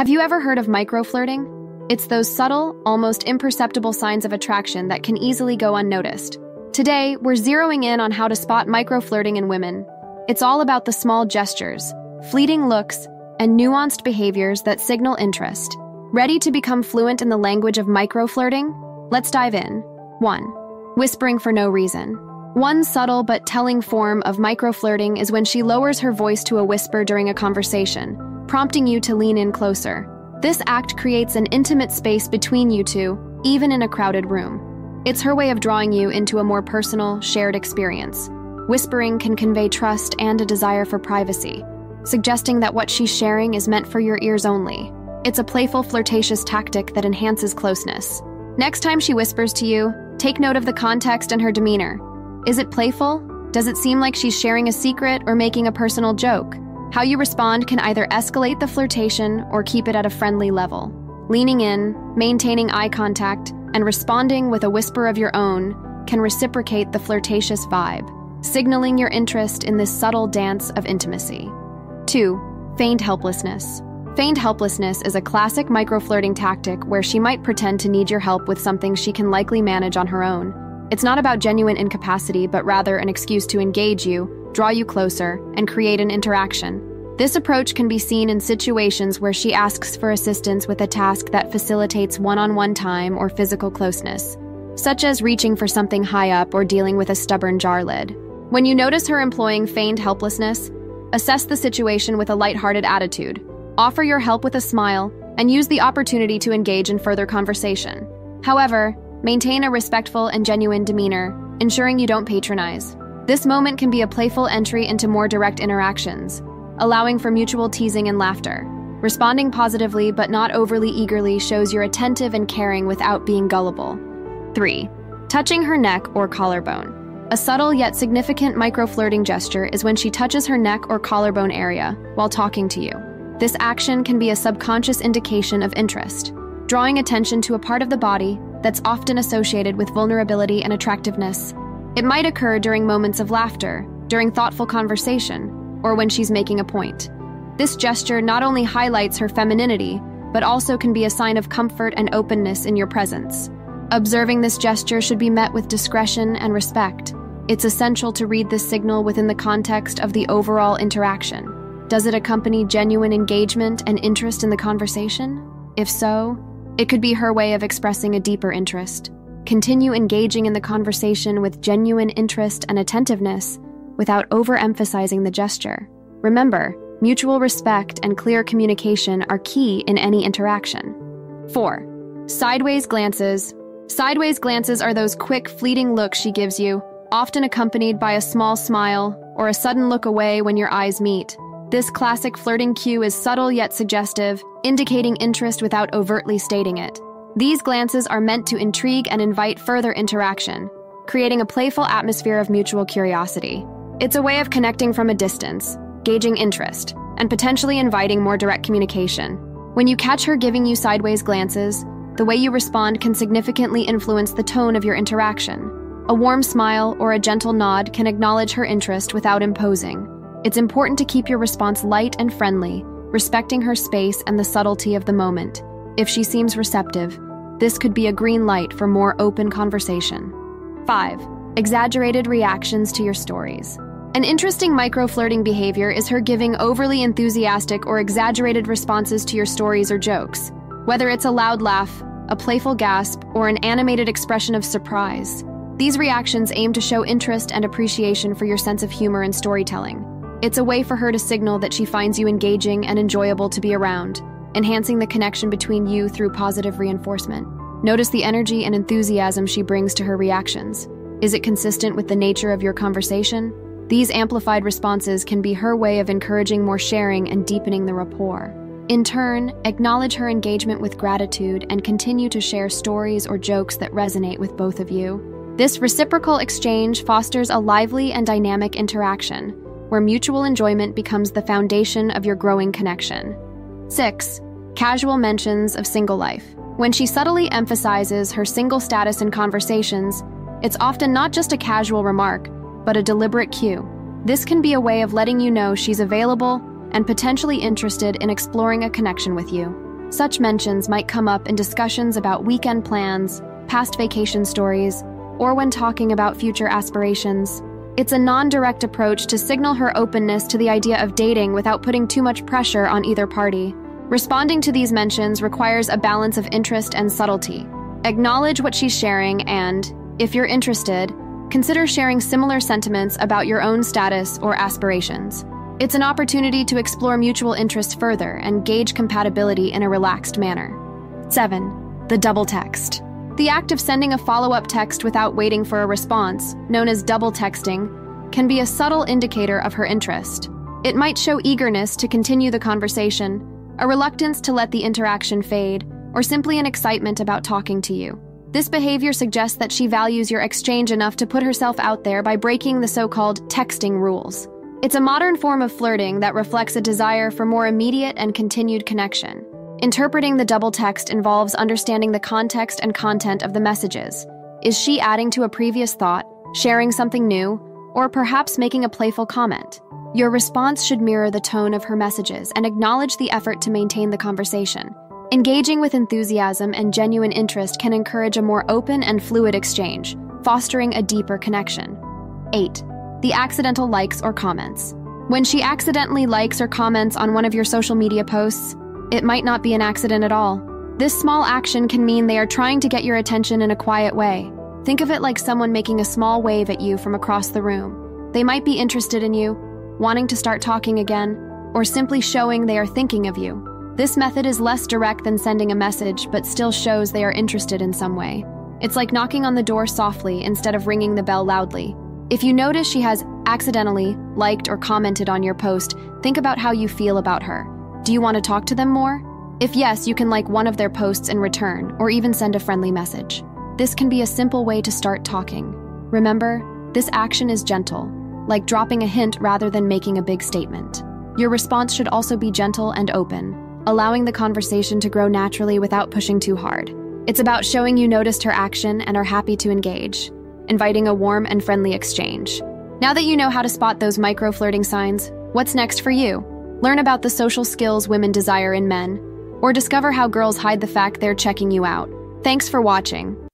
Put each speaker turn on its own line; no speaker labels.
Have you ever heard of microflirting? It's those subtle, almost imperceptible signs of attraction that can easily go unnoticed. Today, we're zeroing in on how to spot microflirting in women. It's all about the small gestures, fleeting looks, and nuanced behaviors that signal interest. Ready to become fluent in the language of microflirting? Let's dive in. 1. Whispering for no reason. One subtle but telling form of microflirting is when she lowers her voice to a whisper during a conversation, prompting you to lean in closer. This act creates an intimate space between you two, even in a crowded room. It's her way of drawing you into a more personal, shared experience. Whispering can convey trust and a desire for privacy, suggesting that what she's sharing is meant for your ears only. It's a playful, flirtatious tactic that enhances closeness. Next time she whispers to you, take note of the context and her demeanor. Is it playful? Does it seem like she's sharing a secret or making a personal joke? How you respond can either escalate the flirtation or keep it at a friendly level. Leaning in, maintaining eye contact, and responding with a whisper of your own can reciprocate the flirtatious vibe, signaling your interest in this subtle dance of intimacy. 2. Feigned helplessness. Feigned helplessness is a classic microflirting tactic where she might pretend to need your help with something she can likely manage on her own. It's not about genuine incapacity, but rather an excuse to engage you, draw you closer, and create an interaction. This approach can be seen in situations where she asks for assistance with a task that facilitates one on one time or physical closeness, such as reaching for something high up or dealing with a stubborn jar lid. When you notice her employing feigned helplessness, assess the situation with a lighthearted attitude, offer your help with a smile, and use the opportunity to engage in further conversation. However, Maintain a respectful and genuine demeanor, ensuring you don't patronize. This moment can be a playful entry into more direct interactions, allowing for mutual teasing and laughter. Responding positively but not overly eagerly shows you're attentive and caring without being gullible. 3. Touching her neck or collarbone. A subtle yet significant micro-flirting gesture is when she touches her neck or collarbone area while talking to you. This action can be a subconscious indication of interest, drawing attention to a part of the body that's often associated with vulnerability and attractiveness. It might occur during moments of laughter, during thoughtful conversation, or when she's making a point. This gesture not only highlights her femininity, but also can be a sign of comfort and openness in your presence. Observing this gesture should be met with discretion and respect. It's essential to read this signal within the context of the overall interaction. Does it accompany genuine engagement and interest in the conversation? If so, it could be her way of expressing a deeper interest. Continue engaging in the conversation with genuine interest and attentiveness without overemphasizing the gesture. Remember, mutual respect and clear communication are key in any interaction. 4. Sideways glances. Sideways glances are those quick, fleeting looks she gives you, often accompanied by a small smile or a sudden look away when your eyes meet. This classic flirting cue is subtle yet suggestive, indicating interest without overtly stating it. These glances are meant to intrigue and invite further interaction, creating a playful atmosphere of mutual curiosity. It's a way of connecting from a distance, gauging interest, and potentially inviting more direct communication. When you catch her giving you sideways glances, the way you respond can significantly influence the tone of your interaction. A warm smile or a gentle nod can acknowledge her interest without imposing, it's important to keep your response light and friendly, respecting her space and the subtlety of the moment. If she seems receptive, this could be a green light for more open conversation. 5. Exaggerated reactions to your stories. An interesting micro flirting behavior is her giving overly enthusiastic or exaggerated responses to your stories or jokes, whether it's a loud laugh, a playful gasp, or an animated expression of surprise. These reactions aim to show interest and appreciation for your sense of humor and storytelling. It's a way for her to signal that she finds you engaging and enjoyable to be around, enhancing the connection between you through positive reinforcement. Notice the energy and enthusiasm she brings to her reactions. Is it consistent with the nature of your conversation? These amplified responses can be her way of encouraging more sharing and deepening the rapport. In turn, acknowledge her engagement with gratitude and continue to share stories or jokes that resonate with both of you. This reciprocal exchange fosters a lively and dynamic interaction, where mutual enjoyment becomes the foundation of your growing connection. 6. Casual mentions of single life. When she subtly emphasizes her single status in conversations, it's often not just a casual remark, but a deliberate cue. This can be a way of letting you know she's available and potentially interested in exploring a connection with you. Such mentions might come up in discussions about weekend plans, past vacation stories, or when talking about future aspirations. It's a non direct approach to signal her openness to the idea of dating without putting too much pressure on either party. Responding to these mentions requires a balance of interest and subtlety. Acknowledge what she's sharing and, if you're interested, consider sharing similar sentiments about your own status or aspirations. It's an opportunity to explore mutual interests further and gauge compatibility in a relaxed manner. 7. The double text. The act of sending a follow up text without waiting for a response, known as double texting, can be a subtle indicator of her interest. It might show eagerness to continue the conversation, a reluctance to let the interaction fade, or simply an excitement about talking to you. This behavior suggests that she values your exchange enough to put herself out there by breaking the so called texting rules. It's a modern form of flirting that reflects a desire for more immediate and continued connection. Interpreting the double text involves understanding the context and content of the messages. Is she adding to a previous thought, sharing something new, or perhaps making a playful comment? Your response should mirror the tone of her messages and acknowledge the effort to maintain the conversation. Engaging with enthusiasm and genuine interest can encourage a more open and fluid exchange, fostering a deeper connection. 8 the accidental likes or comments. When she accidentally likes or comments on one of your social media posts, it might not be an accident at all. This small action can mean they are trying to get your attention in a quiet way. Think of it like someone making a small wave at you from across the room. They might be interested in you, wanting to start talking again, or simply showing they are thinking of you. This method is less direct than sending a message, but still shows they are interested in some way. It's like knocking on the door softly instead of ringing the bell loudly. If you notice she has accidentally liked or commented on your post, think about how you feel about her. Do you want to talk to them more? If yes, you can like one of their posts in return, or even send a friendly message. This can be a simple way to start talking. Remember, this action is gentle, like dropping a hint rather than making a big statement. Your response should also be gentle and open, allowing the conversation to grow naturally without pushing too hard. It's about showing you noticed her action and are happy to engage inviting a warm and friendly exchange. Now that you know how to spot those micro flirting signs, what's next for you? Learn about the social skills women desire in men, or discover how girls hide the fact they're checking you out. Thanks for watching.